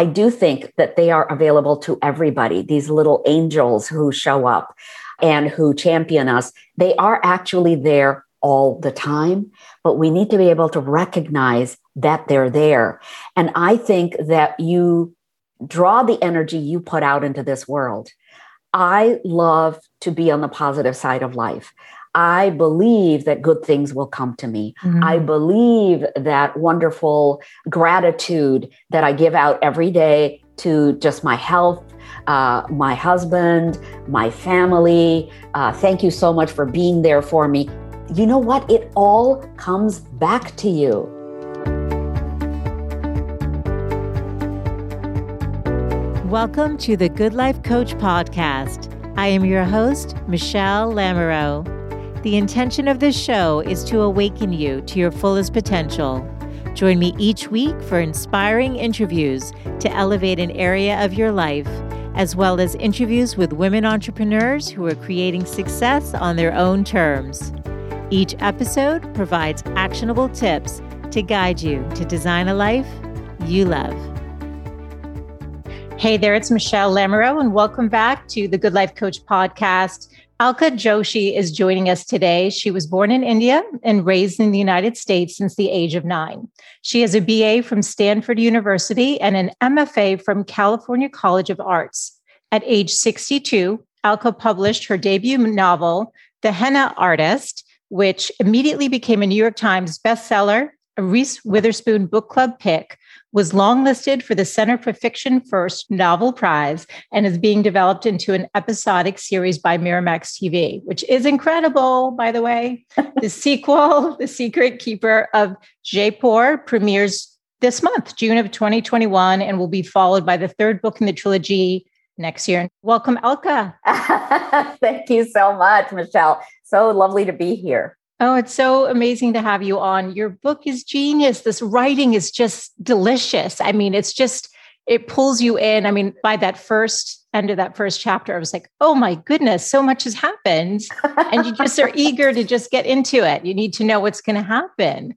I do think that they are available to everybody. These little angels who show up and who champion us, they are actually there all the time, but we need to be able to recognize that they're there. And I think that you draw the energy you put out into this world. I love to be on the positive side of life. I believe that good things will come to me. Mm-hmm. I believe that wonderful gratitude that I give out every day to just my health, uh, my husband, my family. Uh, thank you so much for being there for me. You know what? It all comes back to you. Welcome to the Good Life Coach podcast. I am your host, Michelle Lamoureux. The intention of this show is to awaken you to your fullest potential. Join me each week for inspiring interviews to elevate an area of your life, as well as interviews with women entrepreneurs who are creating success on their own terms. Each episode provides actionable tips to guide you to design a life you love. Hey there, it's Michelle Lamoureux, and welcome back to the Good Life Coach podcast. Alka Joshi is joining us today. She was born in India and raised in the United States since the age of nine. She has a BA from Stanford University and an MFA from California College of Arts. At age 62, Alka published her debut novel, The Henna Artist, which immediately became a New York Times bestseller, a Reese Witherspoon book club pick, was longlisted for the Center for Fiction First Novel Prize and is being developed into an episodic series by Miramax TV, which is incredible, by the way. the sequel, The Secret Keeper of Jaipur, premieres this month, June of 2021, and will be followed by the third book in the trilogy next year. Welcome, Alka. Thank you so much, Michelle. So lovely to be here. Oh, it's so amazing to have you on. Your book is genius. This writing is just delicious. I mean, it's just, it pulls you in. I mean, by that first end of that first chapter, I was like, oh my goodness, so much has happened. and you just are eager to just get into it. You need to know what's going to happen.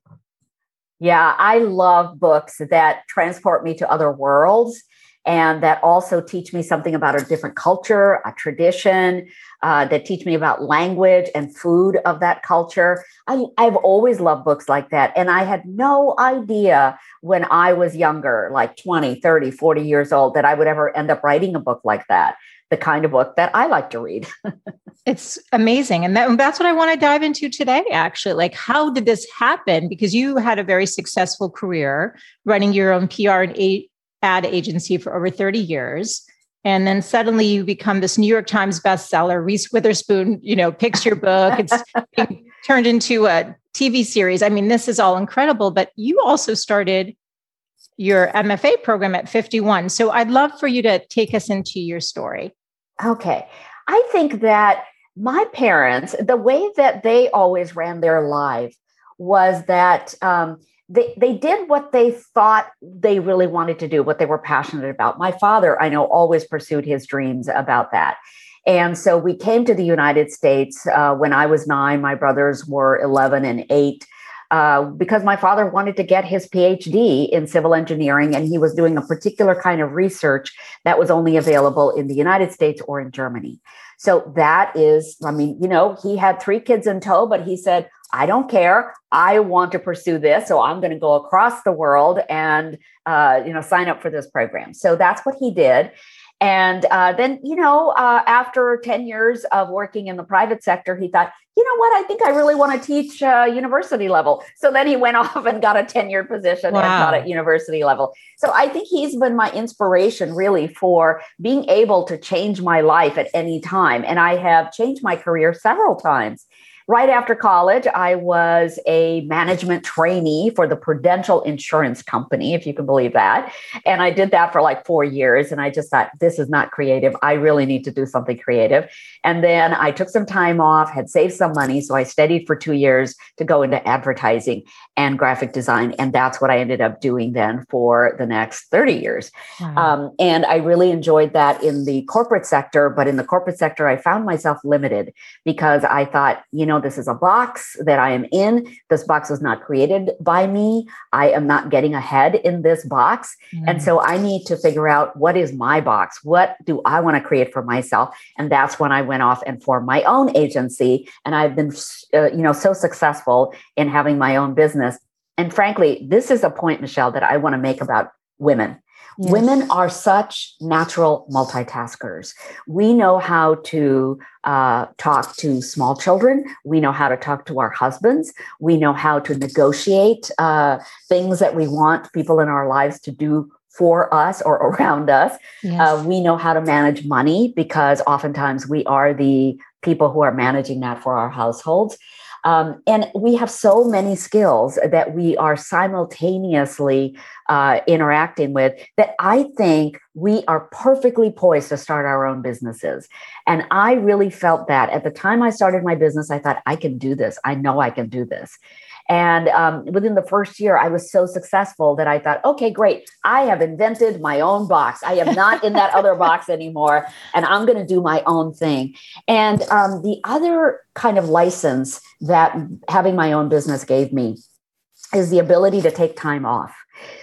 Yeah, I love books that transport me to other worlds and that also teach me something about a different culture, a tradition, uh, that teach me about language and food of that culture. I, I've always loved books like that. And I had no idea when I was younger, like 20, 30, 40 years old, that I would ever end up writing a book like that, the kind of book that I like to read. it's amazing. And that, that's what I want to dive into today, actually. Like, how did this happen? Because you had a very successful career running your own PR and ad agency for over 30 years. And then suddenly you become this New York Times bestseller. Reese Witherspoon, you know, picks your book. It's turned into a TV series. I mean, this is all incredible. But you also started your MFA program at 51. So I'd love for you to take us into your story. Okay. I think that my parents, the way that they always ran their life was that um, they they did what they thought they really wanted to do, what they were passionate about. My father, I know, always pursued his dreams about that. And so we came to the United States uh, when I was nine. My brothers were 11 and eight. Uh, because my father wanted to get his PhD in civil engineering, and he was doing a particular kind of research that was only available in the United States or in Germany. So that is, I mean, you know, he had three kids in tow, but he said, I don't care. I want to pursue this. So I'm going to go across the world and, uh, you know, sign up for this program. So that's what he did. And uh, then, you know, uh, after 10 years of working in the private sector, he thought, you know what, I think I really want to teach uh, university level. So then he went off and got a tenured position wow. and taught at university level. So I think he's been my inspiration really for being able to change my life at any time. And I have changed my career several times. Right after college, I was a management trainee for the Prudential Insurance Company, if you can believe that. And I did that for like four years. And I just thought, this is not creative. I really need to do something creative. And then I took some time off, had saved some money. So I studied for two years to go into advertising and graphic design. And that's what I ended up doing then for the next 30 years. Wow. Um, and I really enjoyed that in the corporate sector. But in the corporate sector, I found myself limited because I thought, you know, this is a box that I am in. This box was not created by me. I am not getting ahead in this box. Mm-hmm. And so I need to figure out what is my box? What do I want to create for myself? And that's when I went off and formed my own agency. And I've been, uh, you know, so successful in having my own business. And frankly, this is a point, Michelle, that I want to make about women Yes. Women are such natural multitaskers. We know how to uh, talk to small children. We know how to talk to our husbands. We know how to negotiate uh, things that we want people in our lives to do for us or around us. Yes. Uh, we know how to manage money because oftentimes we are the people who are managing that for our households. Um, and we have so many skills that we are simultaneously uh, interacting with that I think we are perfectly poised to start our own businesses. And I really felt that at the time I started my business, I thought, I can do this. I know I can do this. And um, within the first year, I was so successful that I thought, okay, great. I have invented my own box. I am not in that other box anymore. And I'm going to do my own thing. And um, the other kind of license that having my own business gave me is the ability to take time off.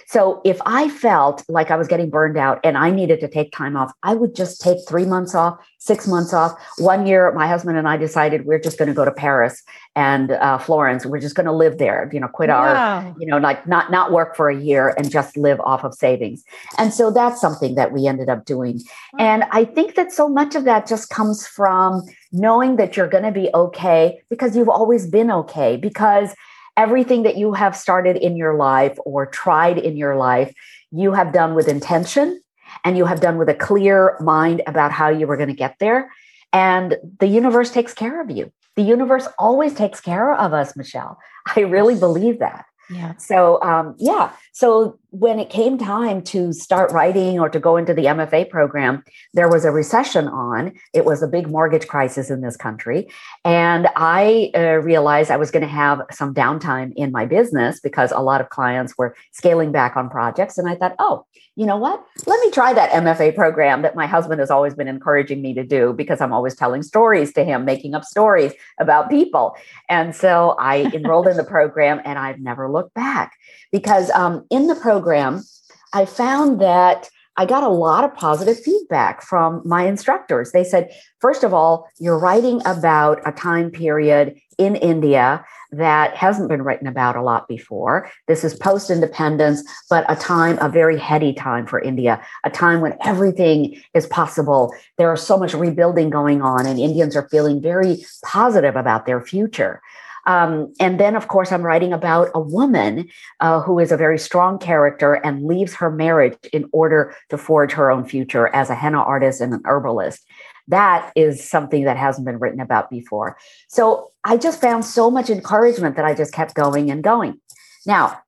So if I felt like I was getting burned out and I needed to take time off, I would just take three months off, six months off. One year, my husband and I decided we're just going to go to Paris and uh, Florence. We're just going to live there, you know, quit wow. our, you know, like not not work for a year and just live off of savings. And so that's something that we ended up doing. Wow. And I think that so much of that just comes from knowing that you're going to be okay because you've always been okay because everything that you have started in your life or tried in your life, you have done with intention and you have done with a clear mind about how you were going to get there. And the universe takes care of you. The universe always takes care of us, Michelle. I really believe that. Yeah. So, um, yeah. So when it came time to start writing or to go into the MFA program, there was a recession on. It was a big mortgage crisis in this country. And I uh, realized I was going to have some downtime in my business because a lot of clients were scaling back on projects. And I thought, oh, you know what? Let me try that MFA program that my husband has always been encouraging me to do because I'm always telling stories to him, making up stories about people. And so I enrolled in the program and I've never looked back because um, in the program, I found that I got a lot of positive feedback from my instructors. They said, first of all, you're writing about a time period in India that hasn't been written about a lot before. This is post independence, but a time, a very heady time for India, a time when everything is possible. There is so much rebuilding going on, and Indians are feeling very positive about their future. Um, and then, of course, I'm writing about a woman uh, who is a very strong character and leaves her marriage in order to forge her own future as a henna artist and an herbalist. That is something that hasn't been written about before. So I just found so much encouragement that I just kept going and going. Now,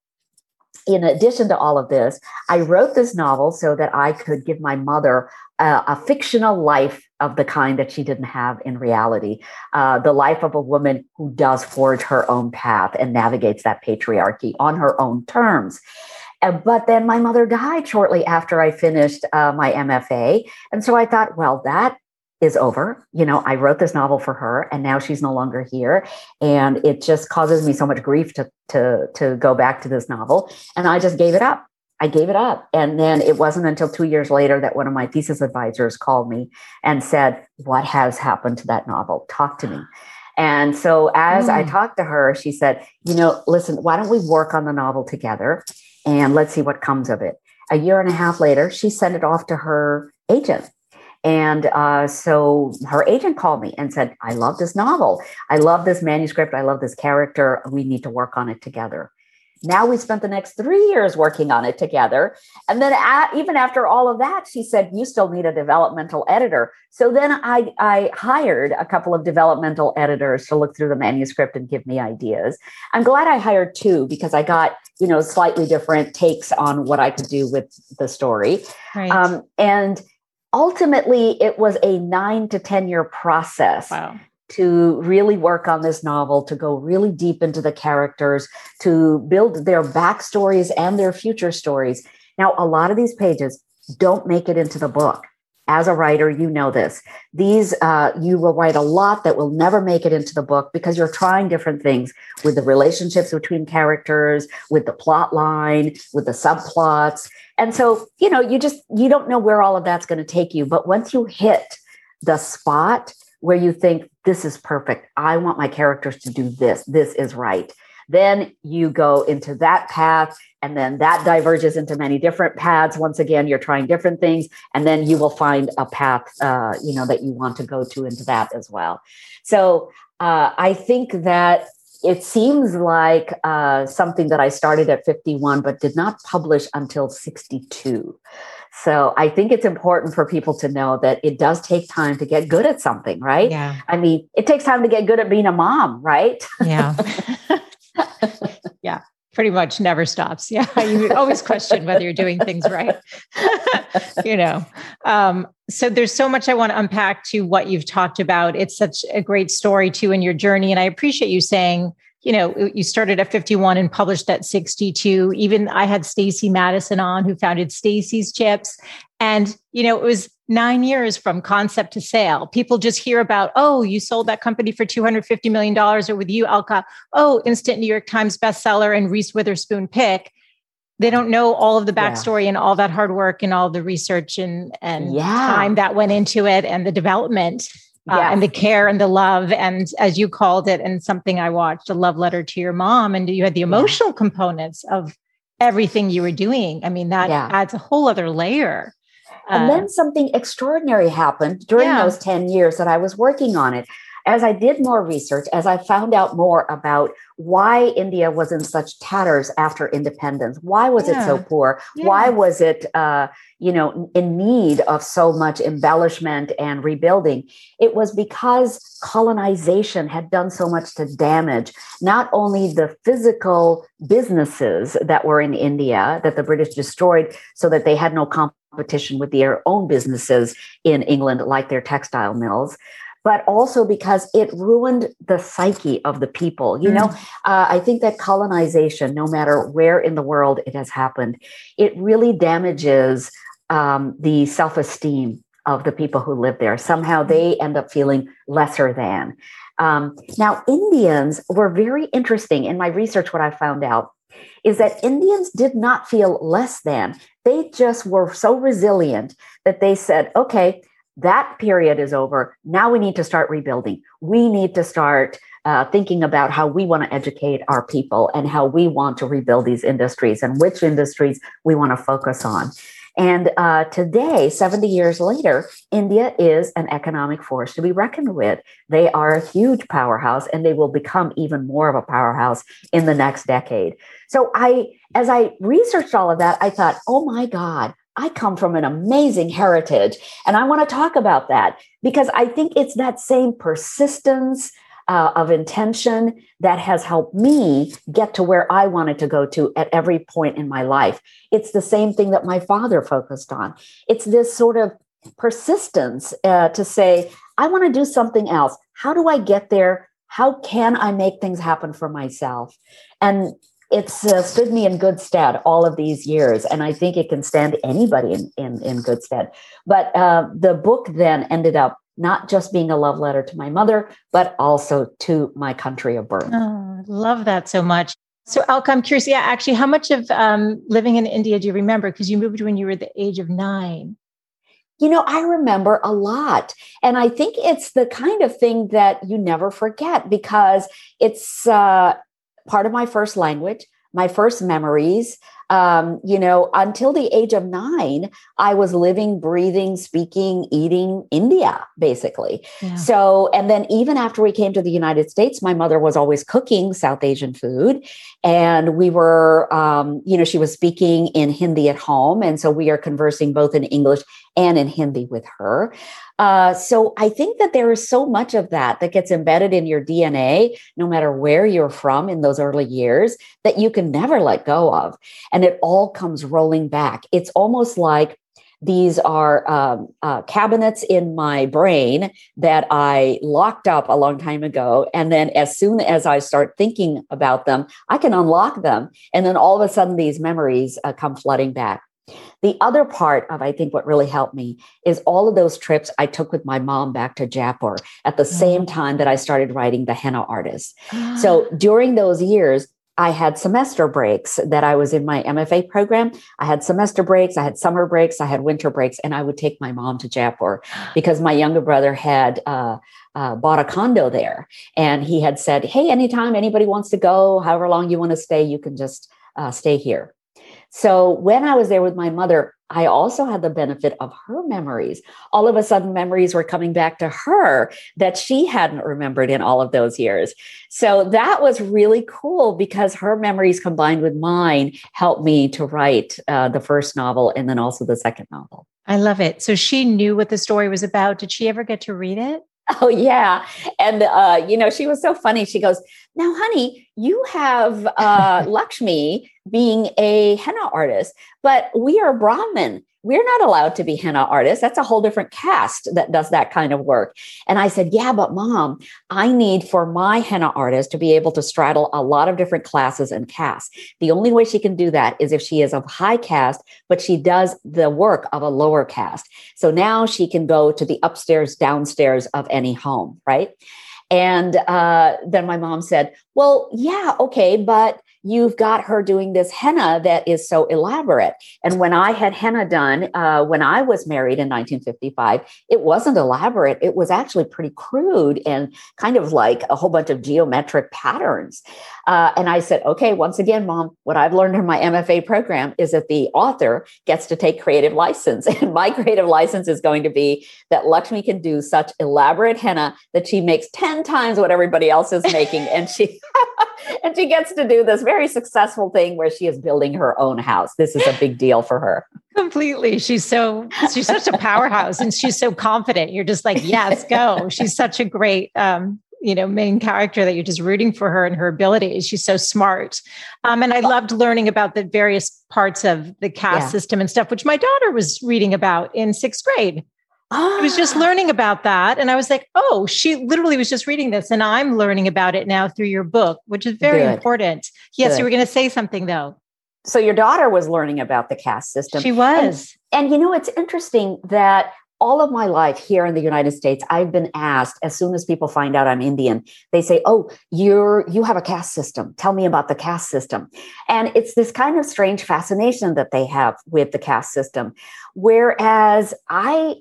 in addition to all of this, I wrote this novel so that I could give my mother a, a fictional life of the kind that she didn't have in reality. Uh, the life of a woman who does forge her own path and navigates that patriarchy on her own terms. Uh, but then my mother died shortly after I finished uh, my MFA. And so I thought, well, that is over. You know, I wrote this novel for her and now she's no longer here. And it just causes me so much grief to, to, to go back to this novel. And I just gave it up. I gave it up. And then it wasn't until two years later that one of my thesis advisors called me and said, What has happened to that novel? Talk to me. And so as mm. I talked to her, she said, You know, listen, why don't we work on the novel together and let's see what comes of it? A year and a half later, she sent it off to her agent. And uh, so her agent called me and said, I love this novel. I love this manuscript. I love this character. We need to work on it together. Now we spent the next three years working on it together. And then at, even after all of that, she said, You still need a developmental editor. So then I, I hired a couple of developmental editors to look through the manuscript and give me ideas. I'm glad I hired two because I got, you know, slightly different takes on what I could do with the story. Right. Um, and ultimately, it was a nine to 10 year process. Wow to really work on this novel, to go really deep into the characters, to build their backstories and their future stories. Now, a lot of these pages don't make it into the book. as a writer, you know this. These, uh, you will write a lot that will never make it into the book because you're trying different things with the relationships between characters, with the plot line, with the subplots. And so, you know, you just, you don't know where all of that's going to take you. But once you hit the spot where you think, this is perfect, I want my characters to do this, this is right then you go into that path, and then that diverges into many different paths. Once again, you're trying different things, and then you will find a path, uh, you know, that you want to go to into that as well. So uh, I think that it seems like uh, something that I started at 51, but did not publish until 62. So I think it's important for people to know that it does take time to get good at something, right? Yeah. I mean, it takes time to get good at being a mom, right? Yeah. yeah, pretty much never stops. Yeah, you always question whether you're doing things right. you know, um, so there's so much I want to unpack to what you've talked about. It's such a great story too in your journey, and I appreciate you saying you know, you started at 51 and published at 62. Even I had Stacy Madison on who founded Stacy's Chips. And, you know, it was nine years from concept to sale. People just hear about, oh, you sold that company for $250 million, or with you, Alka, oh, instant New York Times bestseller and Reese Witherspoon pick. They don't know all of the backstory yeah. and all that hard work and all the research and, and yeah. time that went into it and the development uh, and the care and the love and as you called it and something i watched a love letter to your mom and you had the emotional yeah. components of everything you were doing i mean that yeah. adds a whole other layer and uh, then something extraordinary happened during yeah. those 10 years that i was working on it as I did more research, as I found out more about why India was in such tatters after independence, why was yeah. it so poor? Yeah. Why was it, uh, you know, in need of so much embellishment and rebuilding? It was because colonization had done so much to damage not only the physical businesses that were in India that the British destroyed so that they had no competition with their own businesses in England, like their textile mills, but also because it ruined the psyche of the people. You mm. know, uh, I think that colonization, no matter where in the world it has happened, it really damages um, the self esteem of the people who live there. Somehow they end up feeling lesser than. Um, now, Indians were very interesting in my research. What I found out is that Indians did not feel less than. They just were so resilient that they said, okay, that period is over. Now we need to start rebuilding. We need to start uh, thinking about how we want to educate our people and how we want to rebuild these industries and which industries we want to focus on. And uh, today, 70 years later, India is an economic force to be reckoned with. They are a huge powerhouse and they will become even more of a powerhouse in the next decade. So I, as I researched all of that, I thought, oh my God, I come from an amazing heritage. And I want to talk about that because I think it's that same persistence uh, of intention that has helped me get to where I wanted to go to at every point in my life. It's the same thing that my father focused on. It's this sort of persistence uh, to say, I want to do something else. How do I get there? How can I make things happen for myself? And it's uh, stood me in good stead all of these years and i think it can stand anybody in, in, in good stead. But uh, the book then ended up not just being a love letter to my mother but also to my country of birth. Oh, love that so much. So Alka, i'm curious yeah actually how much of um, living in india do you remember? Because you moved when you were the age of nine. You know, I remember a lot. And I think it's the kind of thing that you never forget because it's uh, part of my first language, my first memories. Um, you know, until the age of nine, I was living, breathing, speaking, eating India, basically. Yeah. So, and then even after we came to the United States, my mother was always cooking South Asian food. And we were, um, you know, she was speaking in Hindi at home. And so we are conversing both in English and in Hindi with her. Uh, so I think that there is so much of that that gets embedded in your DNA, no matter where you're from in those early years, that you can never let go of. And it all comes rolling back. It's almost like these are um, uh, cabinets in my brain that I locked up a long time ago. And then as soon as I start thinking about them, I can unlock them. And then all of a sudden, these memories uh, come flooding back. The other part of, I think, what really helped me is all of those trips I took with my mom back to Jaipur at the same mm. time that I started writing The Henna Artist. so during those years, I had semester breaks that I was in my MFA program. I had semester breaks, I had summer breaks, I had winter breaks, and I would take my mom to Jaipur because my younger brother had uh, uh, bought a condo there. And he had said, Hey, anytime anybody wants to go, however long you want to stay, you can just uh, stay here. So when I was there with my mother, I also had the benefit of her memories. All of a sudden, memories were coming back to her that she hadn't remembered in all of those years. So that was really cool because her memories combined with mine helped me to write uh, the first novel and then also the second novel. I love it. So she knew what the story was about. Did she ever get to read it? Oh yeah, and uh, you know she was so funny. She goes, "Now, honey, you have uh, Lakshmi being a henna artist, but we are Brahmin we're not allowed to be henna artists. That's a whole different caste that does that kind of work. And I said, Yeah, but mom, I need for my henna artist to be able to straddle a lot of different classes and castes. The only way she can do that is if she is of high caste, but she does the work of a lower caste. So now she can go to the upstairs, downstairs of any home, right? And uh, then my mom said, Well, yeah, okay, but you've got her doing this henna that is so elaborate. And when I had henna done uh, when I was married in 1955, it wasn't elaborate. It was actually pretty crude and kind of like a whole bunch of geometric patterns. Uh, and I said, okay, once again, mom, what I've learned in my MFA program is that the author gets to take creative license. And my creative license is going to be that Lakshmi can do such elaborate henna that she makes 10 times what everybody else is making. and she and she gets to do this very successful thing where she is building her own house. This is a big deal for her. Completely. She's so she's such a powerhouse and she's so confident. You're just like, yes, go. She's such a great um, you know, main character that you're just rooting for her and her abilities. She's so smart. Um, and I loved learning about the various parts of the caste yeah. system and stuff, which my daughter was reading about in sixth grade. I was just ah. learning about that. And I was like, oh, she literally was just reading this. And I'm learning about it now through your book, which is very Good. important. Yes, Good. you were going to say something though. So your daughter was learning about the caste system. She was. And, and you know, it's interesting that all of my life here in the United States, I've been asked as soon as people find out I'm Indian, they say, "Oh, you're you have a caste system. Tell me about the caste system." And it's this kind of strange fascination that they have with the caste system. Whereas I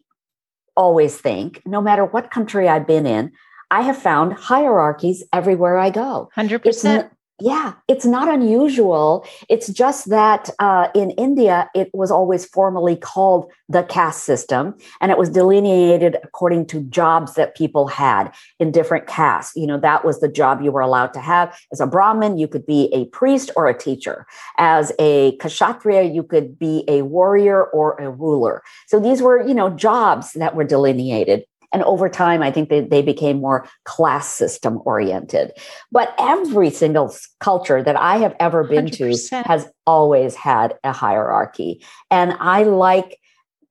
always think, no matter what country I've been in, I have found hierarchies everywhere I go. 100%. Yeah, it's not unusual. It's just that uh, in India, it was always formally called the caste system, and it was delineated according to jobs that people had in different castes. You know, that was the job you were allowed to have. As a Brahmin, you could be a priest or a teacher. As a Kshatriya, you could be a warrior or a ruler. So these were, you know, jobs that were delineated. And over time, I think they, they became more class system oriented. But every single culture that I have ever been 100%. to has always had a hierarchy. And I like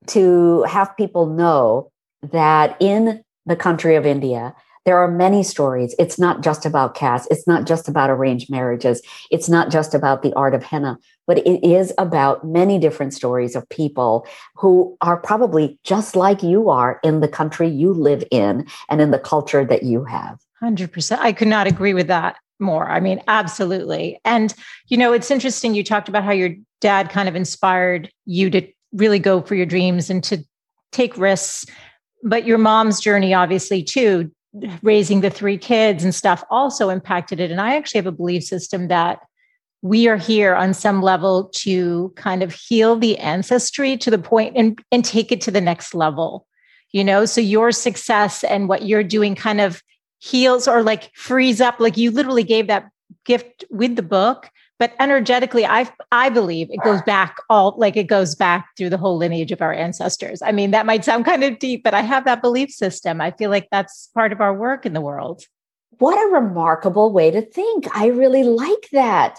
to have people know that in the country of India, there are many stories. It's not just about caste. It's not just about arranged marriages. It's not just about the art of henna, but it is about many different stories of people who are probably just like you are in the country you live in and in the culture that you have. 100%. I could not agree with that more. I mean, absolutely. And, you know, it's interesting. You talked about how your dad kind of inspired you to really go for your dreams and to take risks. But your mom's journey, obviously, too, raising the three kids and stuff also impacted it. And I actually have a belief system that we are here on some level to kind of heal the ancestry to the point and, and take it to the next level. You know, so your success and what you're doing kind of heals or like frees up, like you literally gave that gift with the book but energetically i i believe it goes back all like it goes back through the whole lineage of our ancestors. I mean that might sound kind of deep but i have that belief system. I feel like that's part of our work in the world. What a remarkable way to think. I really like that.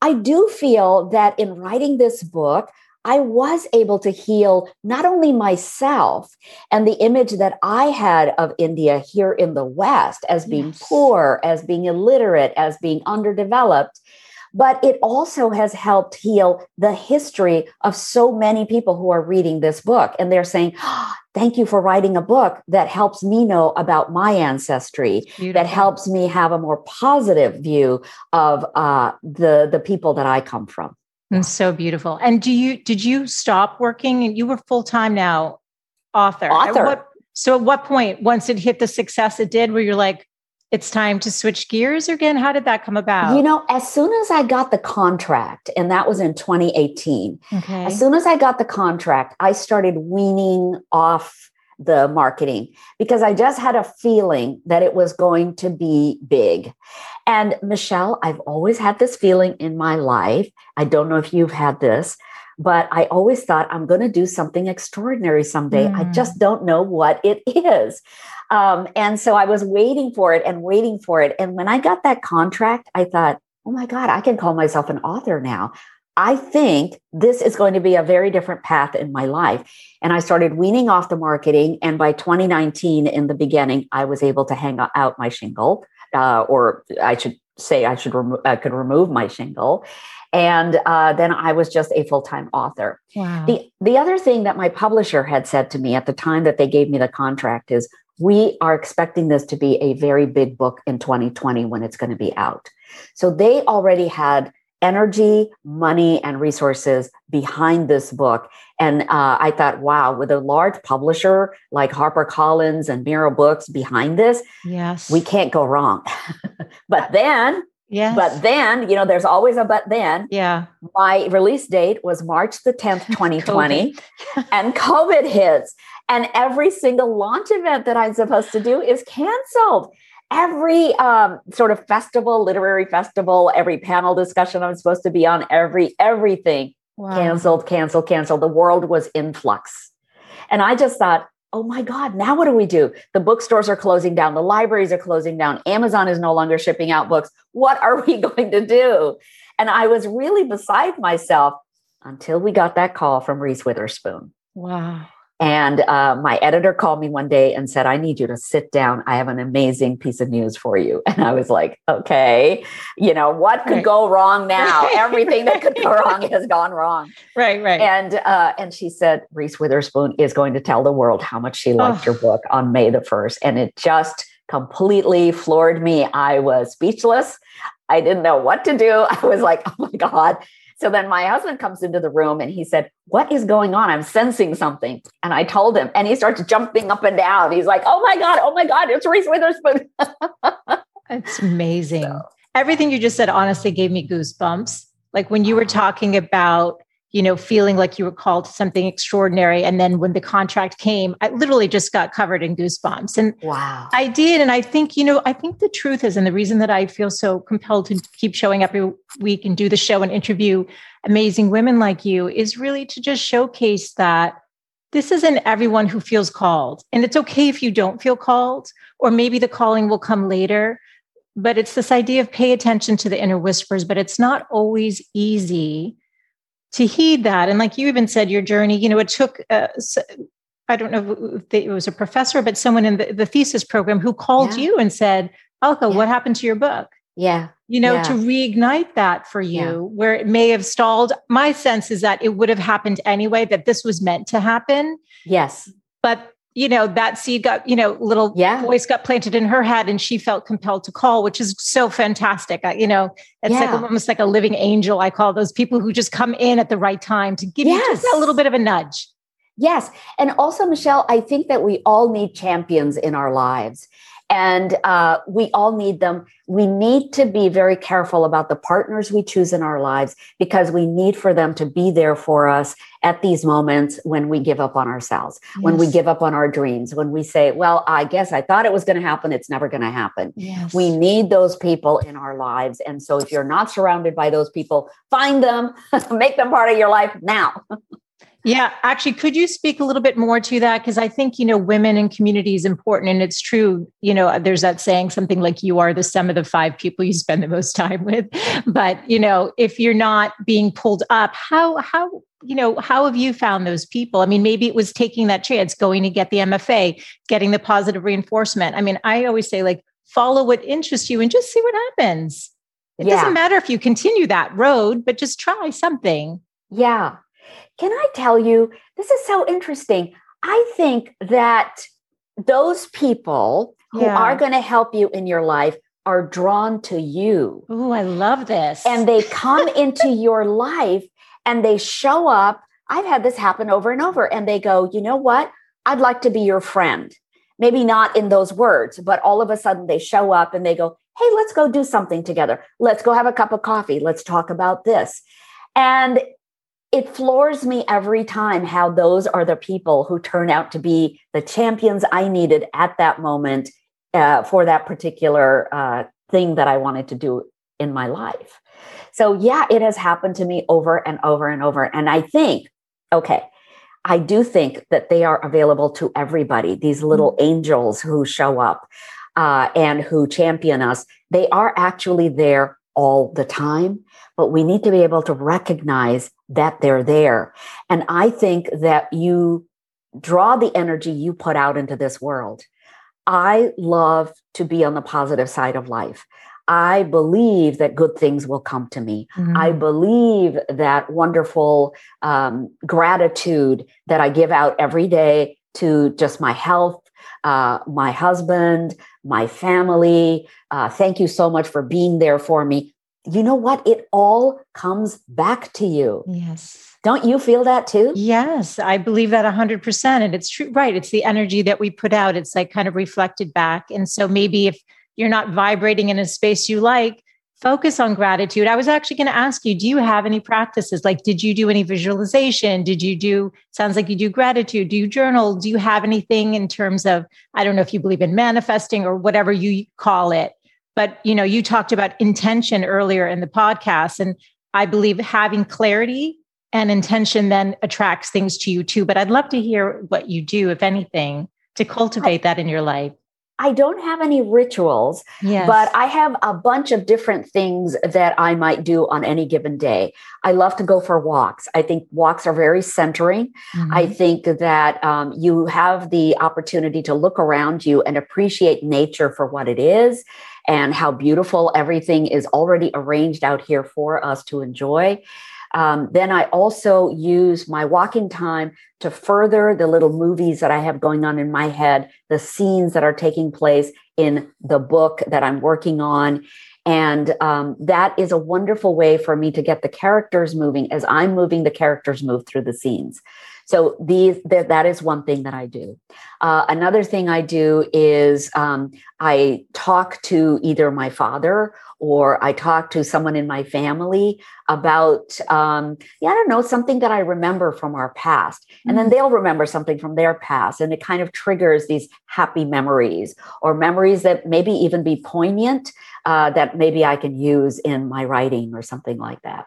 I do feel that in writing this book I was able to heal not only myself and the image that I had of India here in the West as being yes. poor, as being illiterate, as being underdeveloped, but it also has helped heal the history of so many people who are reading this book. And they're saying, oh, Thank you for writing a book that helps me know about my ancestry, Beautiful. that helps me have a more positive view of uh, the, the people that I come from. And so beautiful. And do you did you stop working and you were full time now author? Author. At what, so at what point, once it hit the success it did, where you're like, it's time to switch gears again? How did that come about? You know, as soon as I got the contract, and that was in 2018, okay. as soon as I got the contract, I started weaning off the marketing because I just had a feeling that it was going to be big. And Michelle, I've always had this feeling in my life. I don't know if you've had this, but I always thought I'm going to do something extraordinary someday. Mm. I just don't know what it is. Um, and so I was waiting for it and waiting for it. And when I got that contract, I thought, oh my God, I can call myself an author now. I think this is going to be a very different path in my life. And I started weaning off the marketing. And by 2019, in the beginning, I was able to hang out my shingle, uh, or I should say, I should remo- I could remove my shingle. And uh, then I was just a full time author. Wow. The, the other thing that my publisher had said to me at the time that they gave me the contract is, we are expecting this to be a very big book in 2020 when it's going to be out. So they already had energy, money, and resources behind this book. And uh, I thought, wow, with a large publisher like HarperCollins and Mira Books behind this, yes, we can't go wrong. but then Yes. But then, you know, there's always a but then. Yeah. My release date was March the 10th, 2020, and COVID hits. And every single launch event that I'm supposed to do is canceled. Every um, sort of festival, literary festival, every panel discussion I'm supposed to be on, every everything wow. canceled, canceled, canceled. The world was in flux. And I just thought, oh my God, now what do we do? The bookstores are closing down, the libraries are closing down, Amazon is no longer shipping out books. What are we going to do? And I was really beside myself until we got that call from Reese Witherspoon. Wow. And uh, my editor called me one day and said, I need you to sit down. I have an amazing piece of news for you. And I was like, okay, you know, what could right. go wrong now? Everything that could go wrong has gone wrong. Right, right. And uh, and she said, Reese Witherspoon is going to tell the world how much she liked oh. your book on May the 1st. And it just completely floored me. I was speechless. I didn't know what to do. I was like, oh my God. So then my husband comes into the room and he said, What is going on? I'm sensing something. And I told him, and he starts jumping up and down. He's like, Oh my God, oh my God, it's Reese Witherspoon. it's amazing. So. Everything you just said honestly gave me goosebumps. Like when you were oh. talking about you know, feeling like you were called to something extraordinary. And then when the contract came, I literally just got covered in goosebumps. And wow, I did. And I think, you know, I think the truth is, and the reason that I feel so compelled to keep showing up every week and do the show and interview amazing women like you is really to just showcase that this isn't everyone who feels called. And it's okay if you don't feel called, or maybe the calling will come later. But it's this idea of pay attention to the inner whispers, but it's not always easy to heed that. And like you even said, your journey, you know, it took, uh, I don't know if it was a professor, but someone in the, the thesis program who called yeah. you and said, Alka, yeah. what happened to your book? Yeah. You know, yeah. to reignite that for you, where it may have stalled. My sense is that it would have happened anyway, that this was meant to happen. Yes. But you know that seed got you know little yeah. voice got planted in her head and she felt compelled to call which is so fantastic I, you know it's yeah. like almost like a living angel i call those people who just come in at the right time to give yes. you just a little bit of a nudge yes and also michelle i think that we all need champions in our lives and uh, we all need them. We need to be very careful about the partners we choose in our lives because we need for them to be there for us at these moments when we give up on ourselves, yes. when we give up on our dreams, when we say, Well, I guess I thought it was going to happen. It's never going to happen. Yes. We need those people in our lives. And so if you're not surrounded by those people, find them, make them part of your life now. Yeah, actually, could you speak a little bit more to that? Because I think, you know, women and community is important. And it's true, you know, there's that saying something like you are the sum of the five people you spend the most time with. But, you know, if you're not being pulled up, how, how, you know, how have you found those people? I mean, maybe it was taking that chance, going to get the MFA, getting the positive reinforcement. I mean, I always say, like, follow what interests you and just see what happens. It yeah. doesn't matter if you continue that road, but just try something. Yeah. Can I tell you, this is so interesting. I think that those people who are going to help you in your life are drawn to you. Oh, I love this. And they come into your life and they show up. I've had this happen over and over. And they go, you know what? I'd like to be your friend. Maybe not in those words, but all of a sudden they show up and they go, hey, let's go do something together. Let's go have a cup of coffee. Let's talk about this. And it floors me every time how those are the people who turn out to be the champions I needed at that moment uh, for that particular uh, thing that I wanted to do in my life. So, yeah, it has happened to me over and over and over. And I think, okay, I do think that they are available to everybody, these little mm-hmm. angels who show up uh, and who champion us. They are actually there all the time, but we need to be able to recognize that they're there. And I think that you draw the energy you put out into this world. I love to be on the positive side of life. I believe that good things will come to me. Mm-hmm. I believe that wonderful um, gratitude that I give out every day to just my health, uh, my husband, my family. Uh, thank you so much for being there for me. You know what? It all comes back to you. Yes. Don't you feel that too? Yes, I believe that 100%. And it's true, right? It's the energy that we put out. It's like kind of reflected back. And so maybe if you're not vibrating in a space you like, focus on gratitude. I was actually going to ask you, do you have any practices? Like, did you do any visualization? Did you do, sounds like you do gratitude. Do you journal? Do you have anything in terms of, I don't know if you believe in manifesting or whatever you call it, but you know, you talked about intention earlier in the podcast. And I believe having clarity and intention then attracts things to you too. But I'd love to hear what you do, if anything, to cultivate that in your life. I don't have any rituals, yes. but I have a bunch of different things that I might do on any given day. I love to go for walks. I think walks are very centering. Mm-hmm. I think that um, you have the opportunity to look around you and appreciate nature for what it is and how beautiful everything is already arranged out here for us to enjoy. Um, then I also use my walking time to further the little movies that I have going on in my head, the scenes that are taking place in the book that I'm working on. And um, that is a wonderful way for me to get the characters moving as I'm moving, the characters move through the scenes. So these th- that is one thing that I do. Uh, another thing I do is um, I talk to either my father or I talk to someone in my family about, um, yeah, I don't know, something that I remember from our past. And then mm. they'll remember something from their past. And it kind of triggers these happy memories or memories that maybe even be poignant uh, that maybe I can use in my writing or something like that.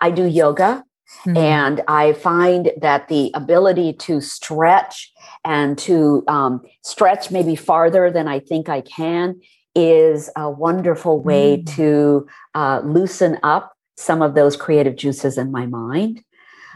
I do yoga. Mm-hmm. And I find that the ability to stretch and to um, stretch maybe farther than I think I can is a wonderful way mm. to uh, loosen up some of those creative juices in my mind.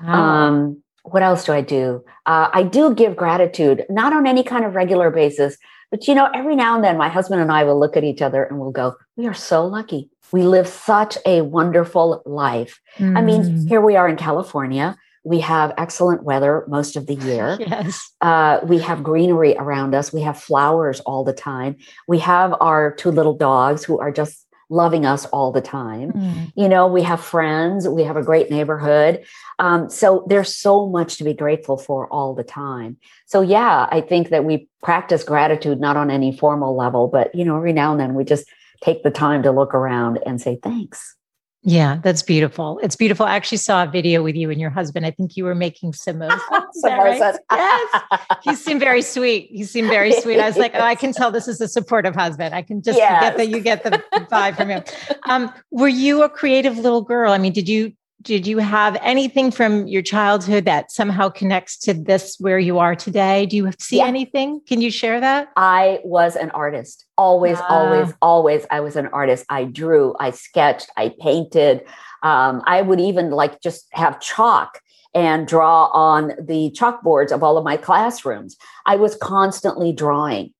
Um, what else do I do? Uh, I do give gratitude, not on any kind of regular basis, but you know, every now and then my husband and I will look at each other and we'll go, We are so lucky. We live such a wonderful life. Mm. I mean, mm. here we are in California. We have excellent weather most of the year. Yes. Uh, we have greenery around us. We have flowers all the time. We have our two little dogs who are just loving us all the time. Mm. You know, we have friends, we have a great neighborhood. Um, so there's so much to be grateful for all the time. So, yeah, I think that we practice gratitude not on any formal level, but, you know, every now and then we just take the time to look around and say thanks. Yeah, that's beautiful. It's beautiful. I actually saw a video with you and your husband. I think you were making samosas. samosas. Right? yes. He seemed very sweet. He seemed very sweet. I was like, oh, I can tell this is a supportive husband. I can just yes. get that you get the vibe from him. Um, were you a creative little girl? I mean, did you did you have anything from your childhood that somehow connects to this where you are today? Do you see yeah. anything? Can you share that? I was an artist. Always, ah. always, always. I was an artist. I drew, I sketched, I painted. Um, I would even like just have chalk and draw on the chalkboards of all of my classrooms. I was constantly drawing.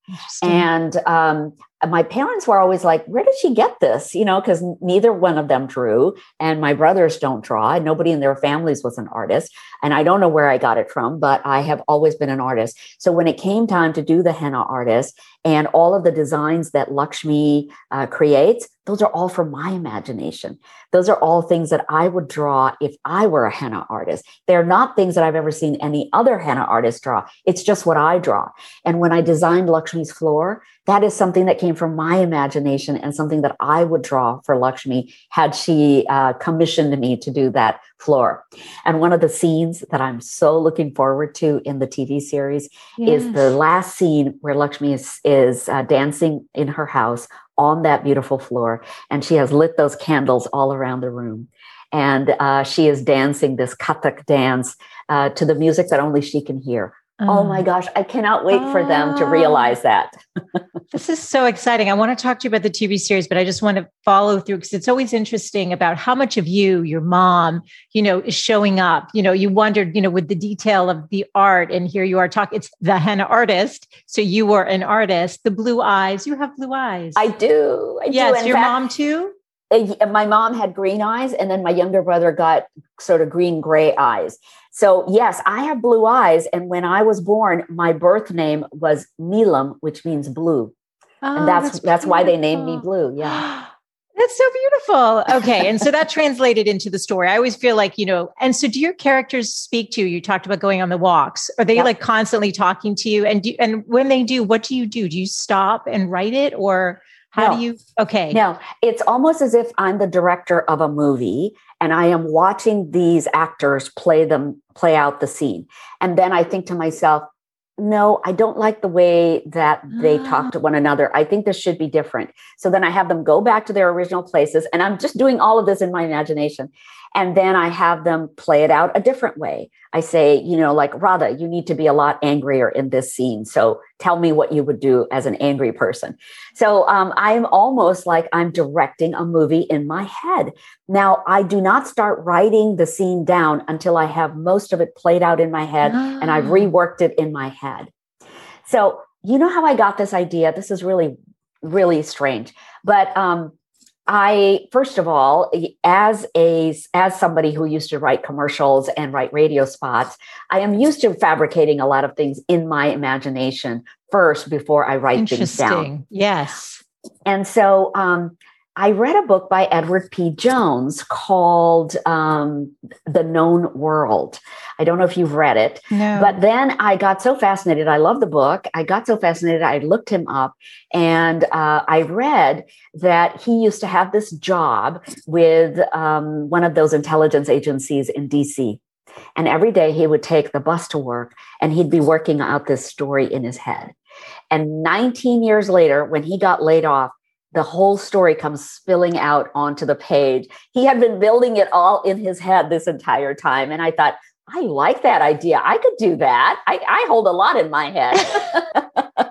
And um, my parents were always like, Where did she get this? You know, because neither one of them drew, and my brothers don't draw. and Nobody in their families was an artist. And I don't know where I got it from, but I have always been an artist. So when it came time to do the henna artist and all of the designs that Lakshmi uh, creates, those are all from my imagination. Those are all things that I would draw if I were a henna artist. They're not things that I've ever seen any other henna artist draw. It's just what I draw. And when I designed Floor, that is something that came from my imagination and something that I would draw for Lakshmi had she uh, commissioned me to do that floor. And one of the scenes that I'm so looking forward to in the TV series yes. is the last scene where Lakshmi is, is uh, dancing in her house on that beautiful floor. And she has lit those candles all around the room. And uh, she is dancing this Kathak dance uh, to the music that only she can hear. Oh my mm. gosh, I cannot wait for them to realize that. this is so exciting. I want to talk to you about the TV series, but I just want to follow through because it's always interesting about how much of you, your mom, you know, is showing up. You know, you wondered, you know, with the detail of the art, and here you are talking, it's the henna artist. So you were an artist, the blue eyes, you have blue eyes. I do. I yes, do. your fact, mom too? My mom had green eyes and then my younger brother got sort of green gray eyes so yes i have blue eyes and when i was born my birth name was neelam which means blue oh, and that's that's, that's why they named me blue yeah That's so beautiful. Okay. And so that translated into the story. I always feel like, you know, and so do your characters speak to you? You talked about going on the walks. Are they yep. like constantly talking to you? And do, and when they do, what do you do? Do you stop and write it or how no. do you? Okay. No, it's almost as if I'm the director of a movie and I am watching these actors play them, play out the scene. And then I think to myself, no, I don't like the way that they talk to one another. I think this should be different. So then I have them go back to their original places. And I'm just doing all of this in my imagination. And then I have them play it out a different way. I say, you know, like, Radha, you need to be a lot angrier in this scene. So tell me what you would do as an angry person. So um, I'm almost like I'm directing a movie in my head. Now, I do not start writing the scene down until I have most of it played out in my head and I've ah. reworked it in my head. So, you know how I got this idea? This is really, really strange. But um, I first of all, as a as somebody who used to write commercials and write radio spots, I am used to fabricating a lot of things in my imagination first before I write things down. Yes. And so um, I read a book by Edward P. Jones called um, The Known World. I don't know if you've read it, no. but then I got so fascinated. I love the book. I got so fascinated. I looked him up and uh, I read that he used to have this job with um, one of those intelligence agencies in DC. And every day he would take the bus to work and he'd be working out this story in his head. And 19 years later, when he got laid off, the whole story comes spilling out onto the page. He had been building it all in his head this entire time. And I thought, I like that idea. I could do that. I, I hold a lot in my head.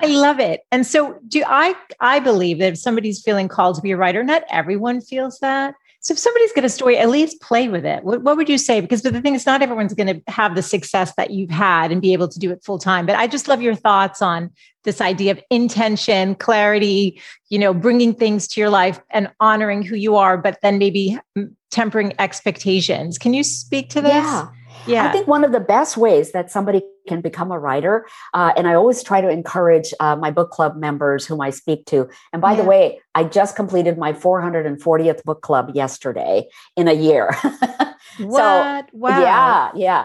I love it. And so do I I believe that if somebody's feeling called to be a writer, not everyone feels that. So if somebody's got a story, at least play with it. What, what would you say? Because but the thing is, not everyone's going to have the success that you've had and be able to do it full time. But I just love your thoughts on this idea of intention, clarity, you know, bringing things to your life and honoring who you are, but then maybe mm, tempering expectations. Can you speak to this? Yeah. Yeah. I think one of the best ways that somebody can become a writer, uh, and I always try to encourage uh, my book club members whom I speak to. And by yeah. the way, I just completed my 440th book club yesterday in a year. what? So, wow. Yeah, yeah.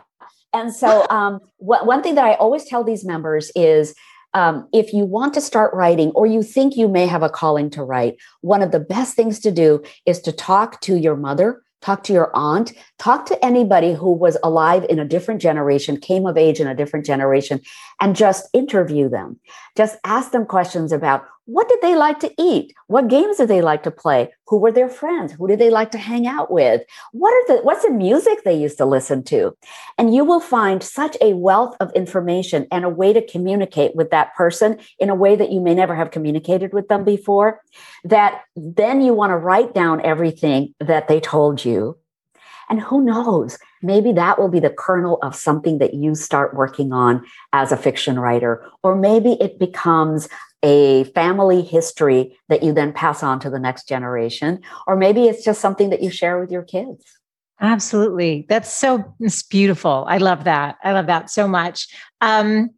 And so, um, wh- one thing that I always tell these members is um, if you want to start writing or you think you may have a calling to write, one of the best things to do is to talk to your mother talk to your aunt, talk to anybody who was alive in a different generation, came of age in a different generation, and just interview them. Just ask them questions about what did they like to eat? What games did they like to play? Who were their friends? Who did they like to hang out with? What are the what's the music they used to listen to? And you will find such a wealth of information and a way to communicate with that person in a way that you may never have communicated with them before that then you want to write down everything that they told you. And who knows? maybe that will be the kernel of something that you start working on as a fiction writer. Or maybe it becomes a family history that you then pass on to the next generation. Or maybe it's just something that you share with your kids. Absolutely. That's so it's beautiful. I love that. I love that so much. Um,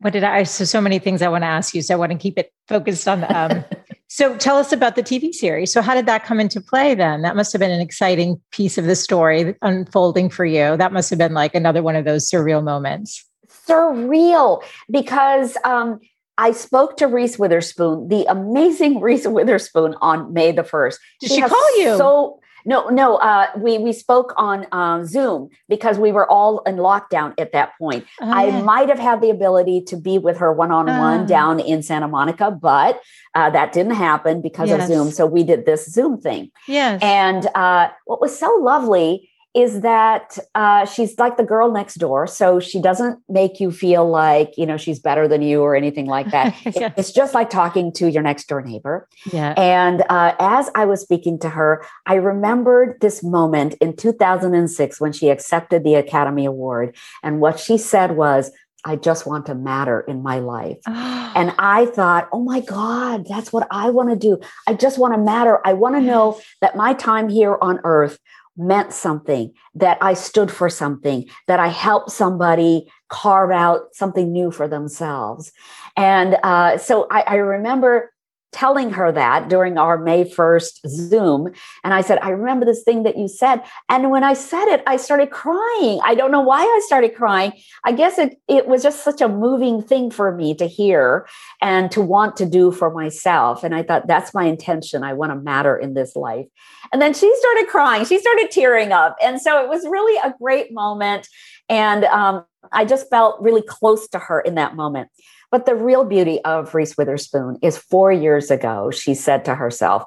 what did I so so many things I want to ask you. So I want to keep it focused on um, so tell us about the TV series. So how did that come into play then? That must have been an exciting piece of the story unfolding for you. That must have been like another one of those surreal moments. Surreal because um I spoke to Reese Witherspoon, the amazing Reese Witherspoon, on May the first. Did she, she call you? So no, no. Uh, we we spoke on uh, Zoom because we were all in lockdown at that point. Oh, I yeah. might have had the ability to be with her one on one down in Santa Monica, but uh, that didn't happen because yes. of Zoom. So we did this Zoom thing. Yes. And uh, what was so lovely is that uh, she's like the girl next door. So she doesn't make you feel like, you know, she's better than you or anything like that. yes. It's just like talking to your next door neighbor. Yeah. And uh, as I was speaking to her, I remembered this moment in 2006 when she accepted the Academy Award. And what she said was, I just want to matter in my life. and I thought, oh my God, that's what I want to do. I just want to matter. I want to know that my time here on earth meant something, that I stood for something, that I helped somebody carve out something new for themselves. And uh, so I, I remember telling her that during our May 1st Zoom. And I said, I remember this thing that you said. And when I said it, I started crying. I don't know why I started crying. I guess it, it was just such a moving thing for me to hear and to want to do for myself. And I thought, that's my intention. I want to matter in this life. And then she started crying. She started tearing up. And so it was really a great moment. And um, I just felt really close to her in that moment. But the real beauty of Reese Witherspoon is four years ago, she said to herself,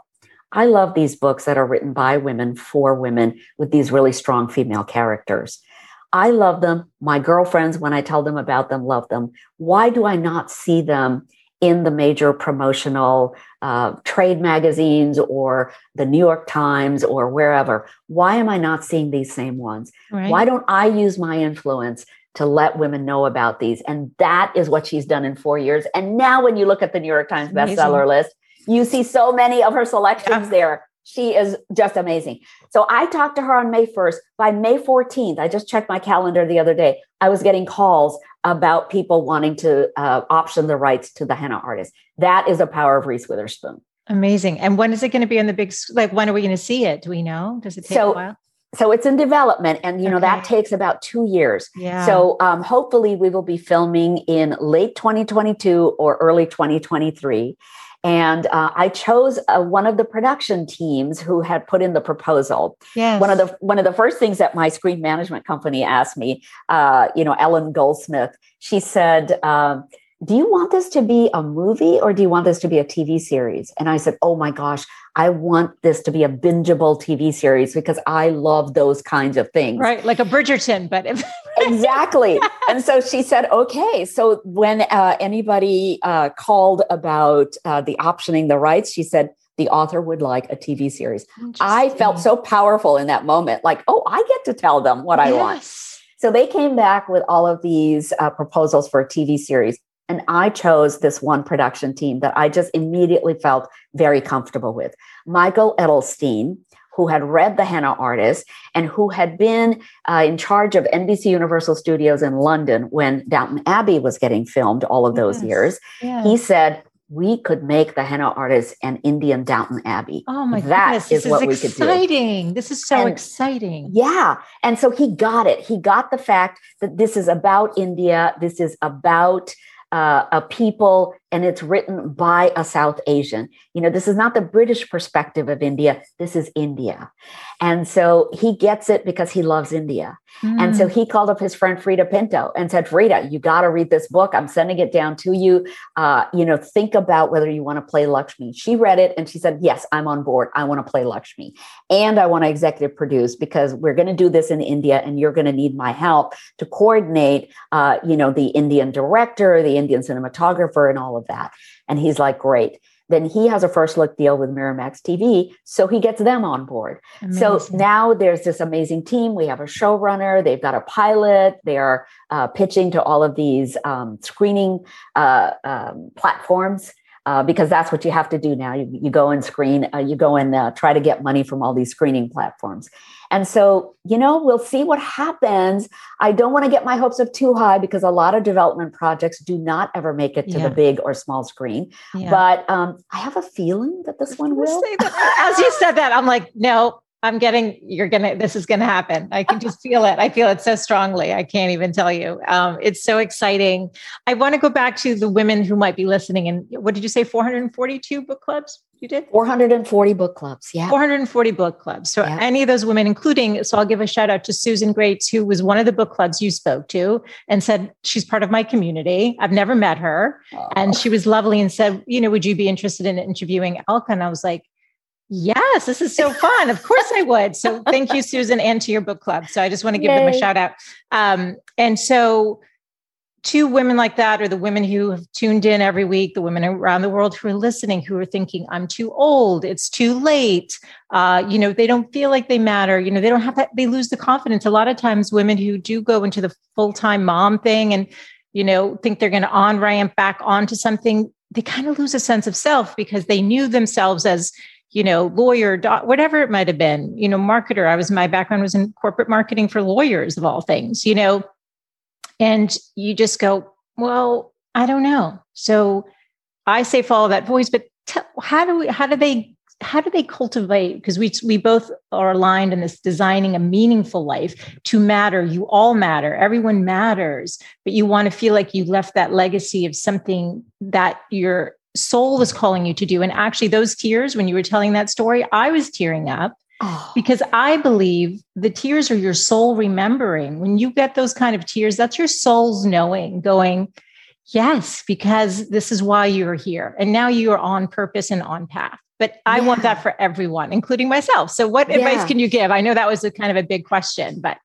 I love these books that are written by women for women with these really strong female characters. I love them. My girlfriends, when I tell them about them, love them. Why do I not see them in the major promotional uh, trade magazines or the New York Times or wherever? Why am I not seeing these same ones? Right. Why don't I use my influence to let women know about these. And that is what she's done in four years. And now, when you look at the New York Times bestseller list, you see so many of her selections yeah. there. She is just amazing. So I talked to her on May 1st. By May 14th, I just checked my calendar the other day. I was getting calls about people wanting to uh, option the rights to the henna artist. That is a power of Reese Witherspoon. Amazing. And when is it going to be on the big? Like, when are we going to see it? Do we know? Does it take so, a while? So it's in development and you know okay. that takes about two years yeah. so um, hopefully we will be filming in late 2022 or early 2023 and uh, I chose uh, one of the production teams who had put in the proposal. Yes. One of the one of the first things that my screen management company asked me, uh, you know, Ellen Goldsmith, she said, um, do you want this to be a movie or do you want this to be a TV series? And I said, Oh my gosh, I want this to be a bingeable TV series because I love those kinds of things. Right. Like a Bridgerton, but if- exactly. And so she said, Okay. So when uh, anybody uh, called about uh, the optioning the rights, she said, the author would like a TV series. I felt so powerful in that moment. Like, oh, I get to tell them what yes. I want. So they came back with all of these uh, proposals for a TV series. And I chose this one production team that I just immediately felt very comfortable with. Michael Edelstein, who had read The Henna Artist and who had been uh, in charge of NBC Universal Studios in London when Downton Abbey was getting filmed all of those yes. years. Yes. He said, we could make the henna artist an Indian Downton Abbey. Oh my that goodness, is what is we could do. Exciting! This is so and, exciting. Yeah, and so he got it. He got the fact that this is about India. This is about uh, a people and it's written by a South Asian. You know, this is not the British perspective of India, this is India. And so he gets it because he loves India. Mm. And so mm. he called up his friend Freida Pinto and said, Freida, you got to read this book. I'm sending it down to you. Uh, you know, think about whether you want to play Lakshmi. She read it and she said, Yes, I'm on board. I want to play Lakshmi. And I want to executive produce because we're going to do this in India and you're going to need my help to coordinate, uh, you know, the Indian director, the Indian cinematographer, and all of that. And he's like, Great. then he has a first look deal with Miramax TV. So he gets them on board. Amazing. So now there's this amazing team. We have a showrunner, they've got a pilot, they are uh, pitching to all of these um, screening uh, um, platforms. Uh, because that's what you have to do now. You, you go and screen, uh, you go and uh, try to get money from all these screening platforms. And so, you know, we'll see what happens. I don't want to get my hopes up too high because a lot of development projects do not ever make it to yeah. the big or small screen. Yeah. But um, I have a feeling that this one will. As you said that, I'm like, no, I'm getting, you're going to, this is going to happen. I can just feel it. I feel it so strongly. I can't even tell you. Um, it's so exciting. I want to go back to the women who might be listening. And what did you say? 442 book clubs you did? 440 book clubs. Yeah. 440 book clubs. So yeah. any of those women, including, so I'll give a shout out to Susan Greats, who was one of the book clubs you spoke to and said, she's part of my community. I've never met her. Oh. And she was lovely and said, you know, would you be interested in interviewing Alka? And I was like, Yes, this is so fun. Of course I would. So thank you, Susan, and to your book club. So I just want to give Yay. them a shout out. Um, and so two women like that or the women who have tuned in every week, the women around the world who are listening, who are thinking, I'm too old, it's too late. Uh, you know, they don't feel like they matter. You know, they don't have that, they lose the confidence. A lot of times women who do go into the full-time mom thing and, you know, think they're going to on ramp back onto something, they kind of lose a sense of self because they knew themselves as you know, lawyer, doc, whatever it might have been, you know, marketer. I was, my background was in corporate marketing for lawyers of all things, you know, and you just go, well, I don't know. So I say follow that voice, but t- how do we, how do they, how do they cultivate? Because we, we both are aligned in this designing a meaningful life to matter. You all matter. Everyone matters, but you want to feel like you left that legacy of something that you're soul is calling you to do. And actually, those tears, when you were telling that story, I was tearing up oh. because I believe the tears are your soul remembering. When you get those kind of tears, that's your soul's knowing, going, yes, because this is why you're here. And now you are on purpose and on path. But I yeah. want that for everyone, including myself. So, what yeah. advice can you give? I know that was a kind of a big question, but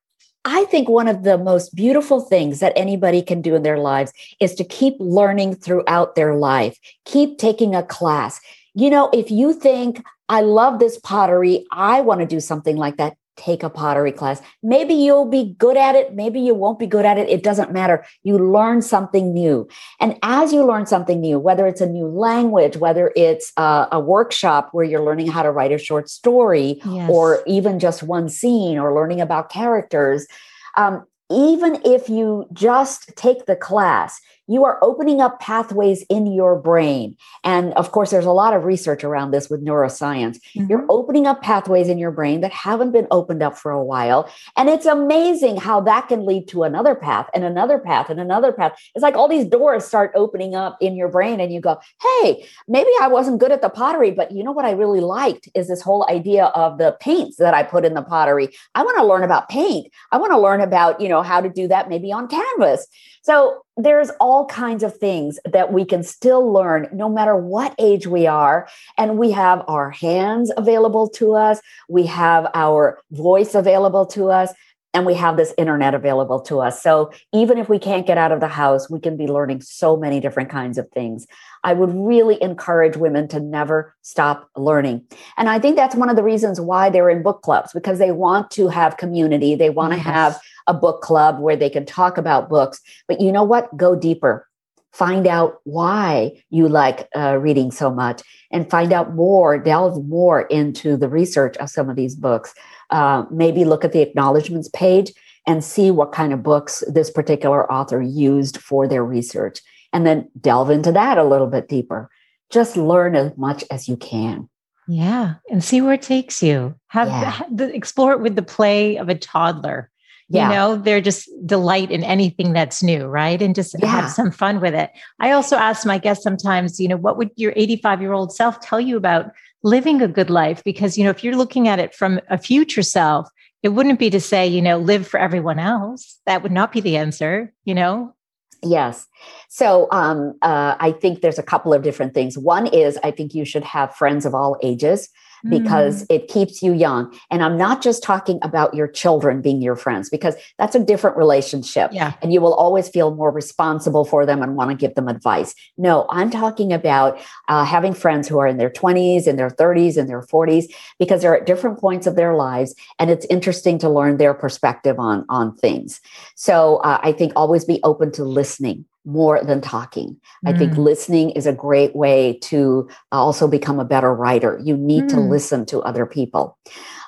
I think one of the most beautiful things that anybody can do in their lives is to keep learning throughout their life, keep taking a class. You know, if you think, I love this pottery, I want to do something like that, take a pottery class. Maybe you'll be good at it. Maybe you won't be good at it. It doesn't matter. You learn something new. And as you learn something new, whether it's a new language, whether it's a, a workshop where you're learning how to write a short story, yes. or even just one scene, or learning about characters, um, even if you just take the class, you are opening up pathways in your brain. And of course, there's a lot of research around this with neuroscience. Mm-hmm. You're opening up pathways in your brain that haven't been opened up for a while. And it's amazing how that can lead to another path and another path and another path. It's like all these doors start opening up in your brain, and you go, hey, maybe I wasn't good at the pottery, but you know what I really liked is this whole idea of the paints that I put in the pottery. I want to learn about paint. I want to learn about, you know, how to do that maybe on canvas. So there's all kinds of things that we can still learn no matter what age we are. And we have our hands available to us, we have our voice available to us. And we have this internet available to us. So even if we can't get out of the house, we can be learning so many different kinds of things. I would really encourage women to never stop learning. And I think that's one of the reasons why they're in book clubs because they want to have community. They want yes. to have a book club where they can talk about books. But you know what? Go deeper. Find out why you like uh, reading so much and find out more, delve more into the research of some of these books. Uh, maybe look at the acknowledgments page and see what kind of books this particular author used for their research. And then delve into that a little bit deeper. Just learn as much as you can. Yeah. And see where it takes you. Have, yeah. have the, explore it with the play of a toddler yeah. you know they're just delight in anything that's new right and just yeah. have some fun with it i also ask my guests sometimes you know what would your 85 year old self tell you about living a good life because you know if you're looking at it from a future self it wouldn't be to say you know live for everyone else that would not be the answer you know Yes. So um, uh, I think there's a couple of different things. One is I think you should have friends of all ages because mm. it keeps you young. And I'm not just talking about your children being your friends because that's a different relationship. Yeah. And you will always feel more responsible for them and want to give them advice. No, I'm talking about uh, having friends who are in their 20s, in their 30s, in their 40s, because they're at different points of their lives. And it's interesting to learn their perspective on, on things. So uh, I think always be open to listening more than talking. Mm. I think mm. listening is a great way to also become a better writer. You need mm. to listen to other people.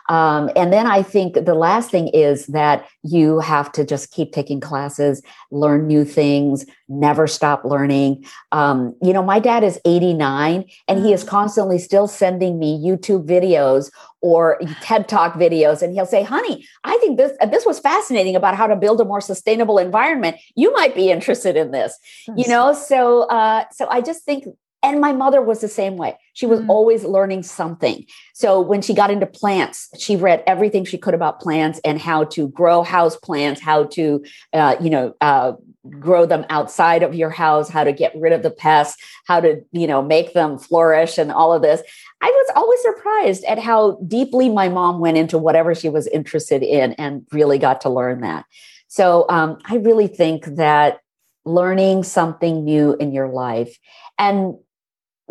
Um, and then I think the last thing is that you have to just keep taking classes, learn new things, never stop learning. Um, you know, my dad is 89 and he is mm. constantly still sending me YouTube videos or TED Talk videos, and he'll say, "Honey, I think this this was fascinating about how to build a more sustainable environment. You might be interested in this." That's you know, so uh, so I just think and my mother was the same way. She was mm. always learning something. So when she got into plants, she read everything she could about plants and how to grow house plants, how to, uh, you know, uh, grow them outside of your house, how to get rid of the pests, how to, you know, make them flourish and all of this. I was always surprised at how deeply my mom went into whatever she was interested in and really got to learn that. So um, I really think that learning something new in your life and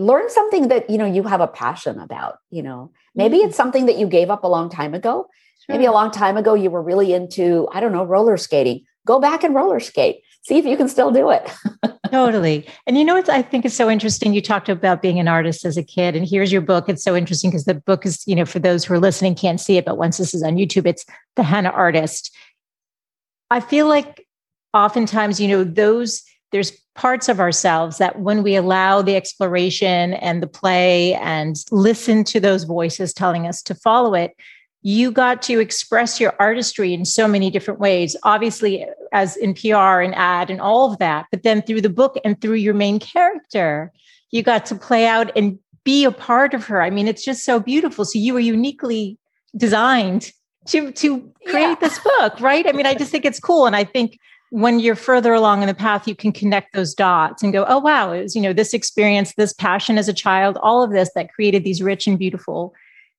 learn something that you know you have a passion about you know. Maybe mm-hmm. it's something that you gave up a long time ago. Sure. maybe a long time ago you were really into i don't know roller skating. Go back and roller skate. See if you can still do it. Totally. And you know what i think is so interesting? You talked about being an artist as a kid and here's your book. It's so interesting because the book is you know for those who are listening can't see it but once this is on youtube it's the henna artist. I feel like oftentimes you know those there's parts of ourselves that when we allow the exploration and the play and listen to those voices telling us to follow it you got to express your artistry in so many different ways obviously as in pr and ad and all of that but then through the book and through your main character you got to play out and be a part of her. I mean it's just so beautiful. So you were uniquely designed to to create yeah. this book right? I mean i just think it's cool. And i think when you're further along in the path, you can connect those dots and go, oh, wow, it was, you know, this experience, this passion as a child, all of this that created these rich and beautiful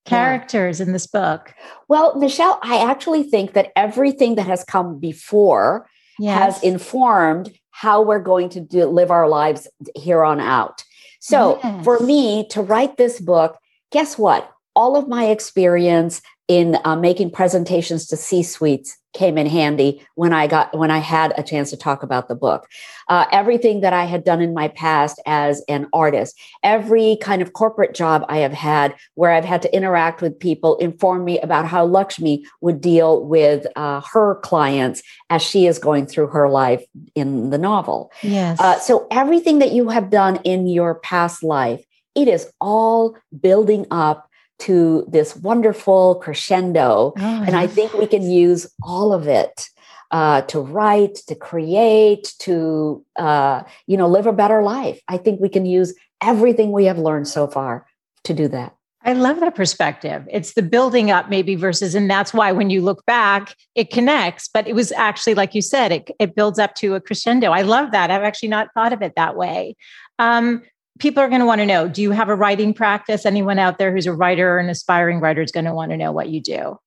characters yeah. in this book. Well, Michelle, I actually think that everything that has come before yes. has informed how we're going to do, live our lives here on out. So yes. for me to write this book, guess what? All of my experience in uh, making presentations to C suites came in handy when I got when I had a chance to talk about the book. Uh, everything that I had done in my past as an artist, every kind of corporate job I have had where I've had to interact with people, inform me about how Lakshmi would deal with uh, her clients as she is going through her life in the novel. Yes. Uh, so everything that you have done in your past life, it is all building up to this wonderful crescendo. Oh, and I think we can use all of it uh, to write, to create, to uh, you know live a better life. I think we can use everything we have learned so far to do that. I love that perspective. It's the building up, maybe versus, and that's why when you look back, it connects. But it was actually, like you said, it, it builds up to a crescendo. I love that. I've actually not thought of it that way. Um, people are going to want to know do you have a writing practice? Anyone out there who's a writer or an aspiring writer is going to want to know what you do?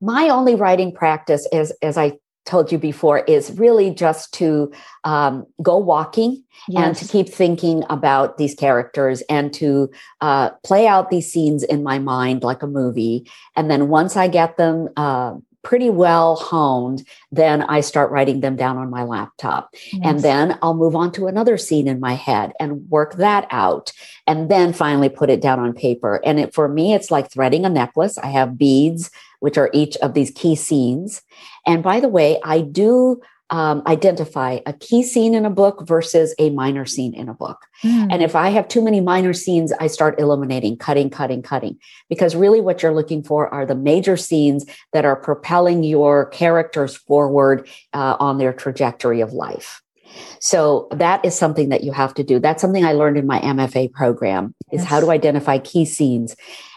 My only writing practice is as i told you before is really just to um, go walking yes. and to keep thinking about these characters and to uh, play out these scenes in my mind like a movie. And then once i get them uh, pretty well honed, then I start writing them down on my laptop. Yes. And then I'll move on to another scene in my head and work that out. And then finally put it down on paper. And it, for me, it's like threading a necklace. I have beads, which are each of these key scenes. And by the way, I do um, identify a key scene in a book versus a minor scene in a book. Mm. And if I have too many minor scenes, I start eliminating, cutting, cutting, cutting. Because really, what you're looking for are the major scenes that are propelling your characters forward uh, on their trajectory of life. So that is something that you have to do. That's something I learned in my MFA program is yes. how to identify key scenes.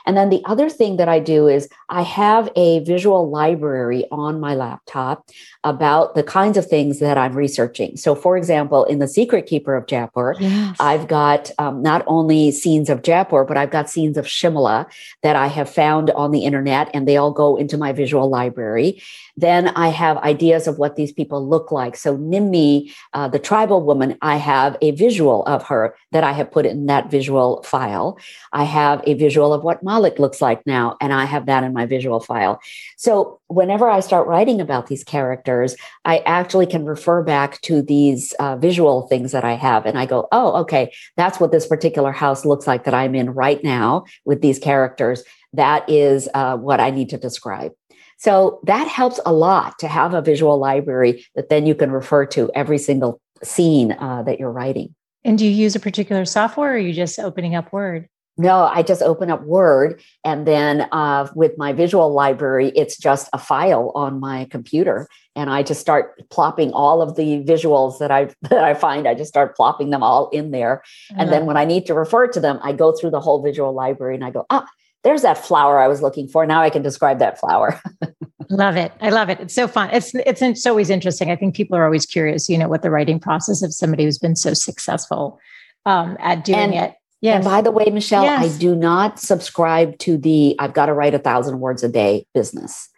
And then the other thing that I do is I have a visual library on my laptop about the kinds of things that I'm researching. So, for example, in The Secret Keeper of Jaipur, yes. I've got um, not only scenes of Jaipur, but I've got scenes of Shimla that I have found on the internet, and they all go into my visual library. Then I have ideas of what these people look like. So, Nimmi, uh, the tribal woman, I have a visual of her that I have put in that visual file. I have a visual of what Looks like now, and I have that in my visual file. So, whenever I start writing about these characters, I actually can refer back to these uh, visual things that I have. And I go, oh, okay, that's what this particular house looks like that I'm in right now with these characters. That is uh, what I need to describe. So that helps a lot to have a visual library that then you can refer to every single scene uh, that you're writing. And do you use a particular software or are you just opening up Word? No, I just open up Word and then uh, with my visual library, it's just a file on my computer, and I just start plopping all of the visuals that I that I find. I just start plopping them all in there, and then when I need to refer to them, I go through the whole visual library and I go, ah, there's that flower I was looking for. Now I can describe that flower. love it. I love it. It's so fun. It's it's it's always interesting. I think people are always curious, you know, what the writing process of somebody who's been so successful um, at doing and, it Yes. And by the way, Michelle, yes. I do not subscribe to the I've got to write a thousand words a day business.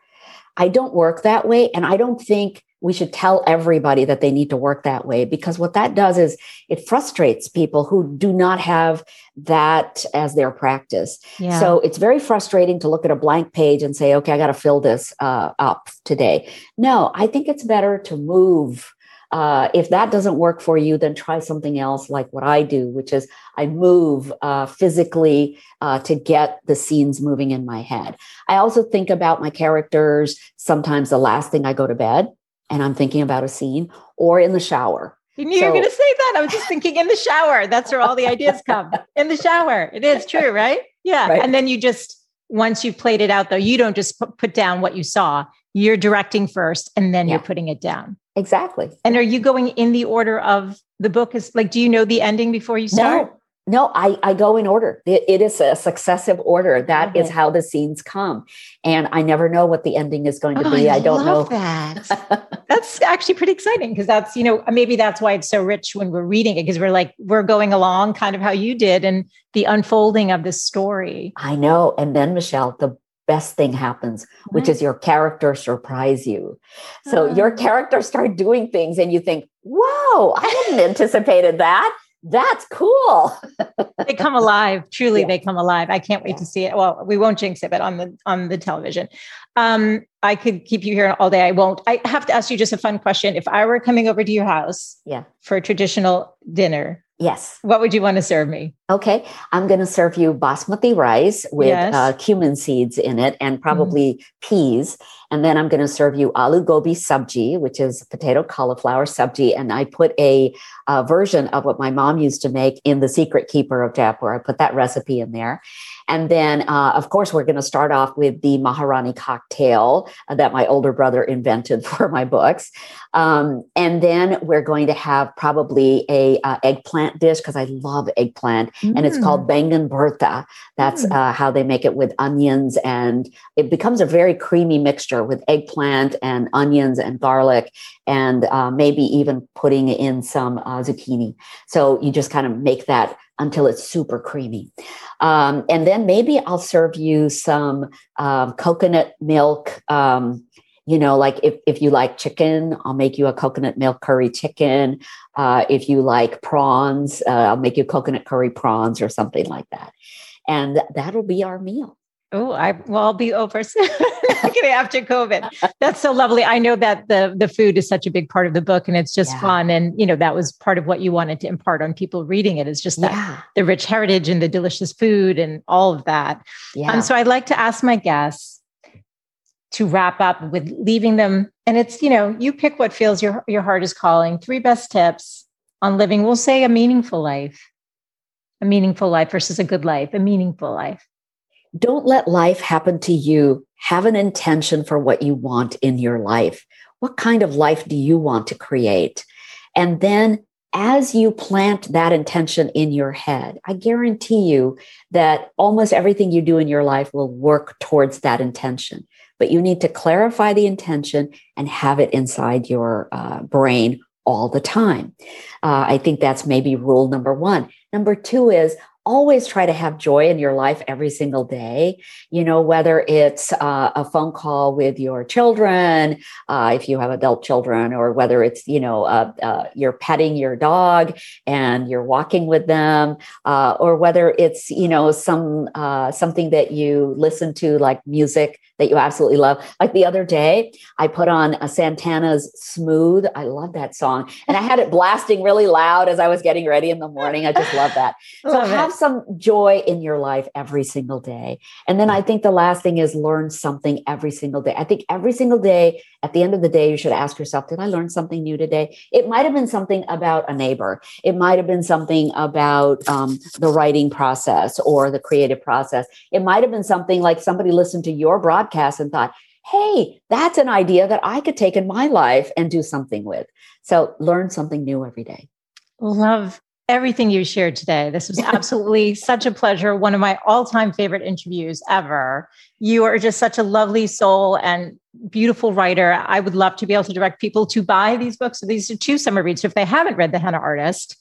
I don't work that way. And I don't think we should tell everybody that they need to work that way because what that does is it frustrates people who do not have that as their practice. Yeah. So it's very frustrating to look at a blank page and say, okay, I got to fill this uh, up today. No, I think it's better to move uh, if that doesn't work for you, then try something else like what I do, which is I move uh, physically uh, to get the scenes moving in my head. I also think about my characters sometimes the last thing I go to bed and I'm thinking about a scene or in the shower. You knew so, you were going to say that. I was just thinking in the shower. That's where all the ideas come in the shower. It is true, right? Yeah. Right. And then you just, once you've played it out, though, you don't just put down what you saw. You're directing first and then yeah. you're putting it down. Exactly. And are you going in the order of the book? Is like, do you know the ending before you start? No. No, I, I go in order. it, it is a successive order. That okay. is how the scenes come. And I never know what the ending is going to oh, be. I, I don't know. That. that's actually pretty exciting because that's, you know, maybe that's why it's so rich when we're reading it because we're like, we're going along kind of how you did and the unfolding of this story. I know. And then, Michelle, the best thing happens, which is your character surprise you. So your ah. character start doing things and you think, whoa, I hadn't anticipated that. That's cool. they come alive. Truly, yeah. they come alive. I can't wait yeah. to see it. Well, we won't jinx it, but on the on the television. Um, I could keep you here all day. I won't. I have to ask you just a fun question. If I were coming over to your house, yeah, for a traditional dinner, Yes. What would you want to serve me? Okay. I'm going to serve you basmati rice with yes. uh, cumin seeds in it and probably mm. peas. And then I'm going to serve you aloo gobi sabji, which is potato cauliflower sabji. And I put a, a version of what my mom used to make in The Secret Keeper of Jaipur. I put that recipe in there. And then, uh, of course, we're going to start off with the Maharani cocktail uh, that my older brother invented for my books. Um, and then we're going to have probably a uh, eggplant dish because I love eggplant, mm. and it's called mm. bangan bharta. That's mm. Uh, how they make it with onions, and it becomes a very creamy mixture with eggplant and onions and garlic, and uh, maybe even putting in some uh, zucchini. So you just kind of make that until it's super creamy. Um, and then maybe I'll serve you some um, coconut milk. Um, you know, like if, if you like chicken, I'll make you a coconut milk curry chicken. Uh, if you like prawns, uh, I'll make you coconut curry prawns or something like that. And that'll be our meal. Oh, I well, I'll be over soon after COVID. That's so lovely. I know that the the food is such a big part of the book, and it's just yeah. fun. And you know that was part of what you wanted to impart on people reading it is just that yeah. the rich heritage and the delicious food and all of that. Yeah. Um, so I'd like to ask my guests to wrap up with leaving them, and it's you know you pick what feels your your heart is calling. Three best tips on living. We'll say a meaningful life, a meaningful life versus a good life, a meaningful life. Don't let life happen to you. Have an intention for what you want in your life. What kind of life do you want to create? And then as you plant that intention in your head, I guarantee you that almost everything you do in your life will work towards that intention. But you need to clarify the intention and have it inside your uh, brain all the time. Uh, I think that's maybe rule number one. Number two is always try to have joy in your life every single day. You know, whether it's uh, a phone call with your children, uh, if you have adult children, or whether it's, you know, uh, uh you're petting your dog and you're walking with them, uh, or whether it's, you know, some uh, something that you listen to like music that you absolutely love. Like the other day, I put on a Santana's Smooth. I love that song. And I had it blasting really loud as I was getting ready in the morning. I just love that. So love have it. some joy in your life every single day. And then I think the last thing is learn something every single day. I think every single day, at the end of the day, you should ask yourself, did I learn something new today? It might have been something about a neighbor. It might have been something about um, the writing process or the creative process. It might have been something like somebody listened to your broadcast and thought, hey, that's an idea that I could take in my life and do something with. So learn something new every day. Love everything you shared today. This was absolutely such a pleasure. One of my all time favorite interviews ever. You are just such a lovely soul and beautiful writer. I would love to be able to direct people to buy these books. So these are two summer reads. So if they haven't read The Henna Artist,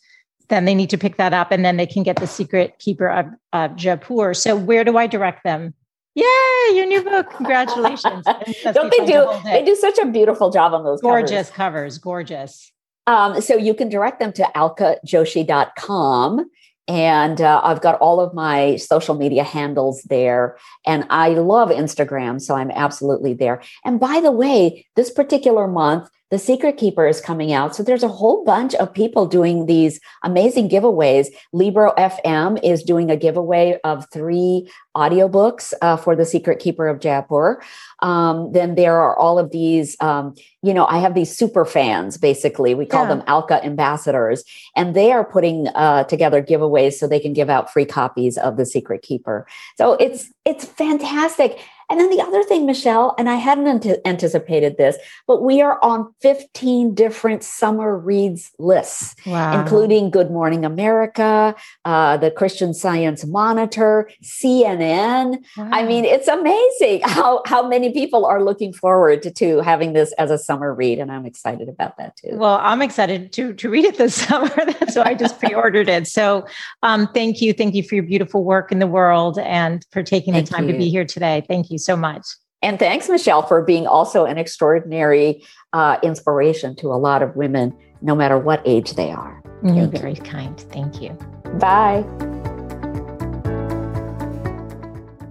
then they need to pick that up and then they can get The Secret Keeper of, of Jaipur. So where do I direct them? Yay, your new book. Congratulations. Don't they do they do such a beautiful job on those gorgeous covers, covers gorgeous. Um, so you can direct them to alkajoshi.com. And uh, I've got all of my social media handles there. And I love Instagram. So I'm absolutely there. And by the way, this particular month, the Secret Keeper is coming out. So there's a whole bunch of people doing these amazing giveaways. Libro FM is doing a giveaway of three audiobooks uh, for The Secret Keeper of Jaipur. Um, then there are all of these, um, you know, I have these super fans, basically. We call yeah. them Alka ambassadors, and they are putting uh, together giveaways so they can give out free copies of The Secret Keeper. So it's it's fantastic. And then the other thing, Michelle, and I hadn't anticipated this, but we are on 15 different summer reads lists, wow. including Good Morning America, uh, the Christian Science Monitor, CNN. Wow. I mean, it's amazing how, how many people are looking forward to, to having this as a summer read. And I'm excited about that too. Well, I'm excited to, to read it this summer. That's why I just pre ordered it. So um, thank you. Thank you for your beautiful work in the world and for taking thank the time you. to be here today. Thank you so much. And thanks, Michelle, for being also an extraordinary uh, inspiration to a lot of women, no matter what age they are. You're very kind. Thank you. Bye.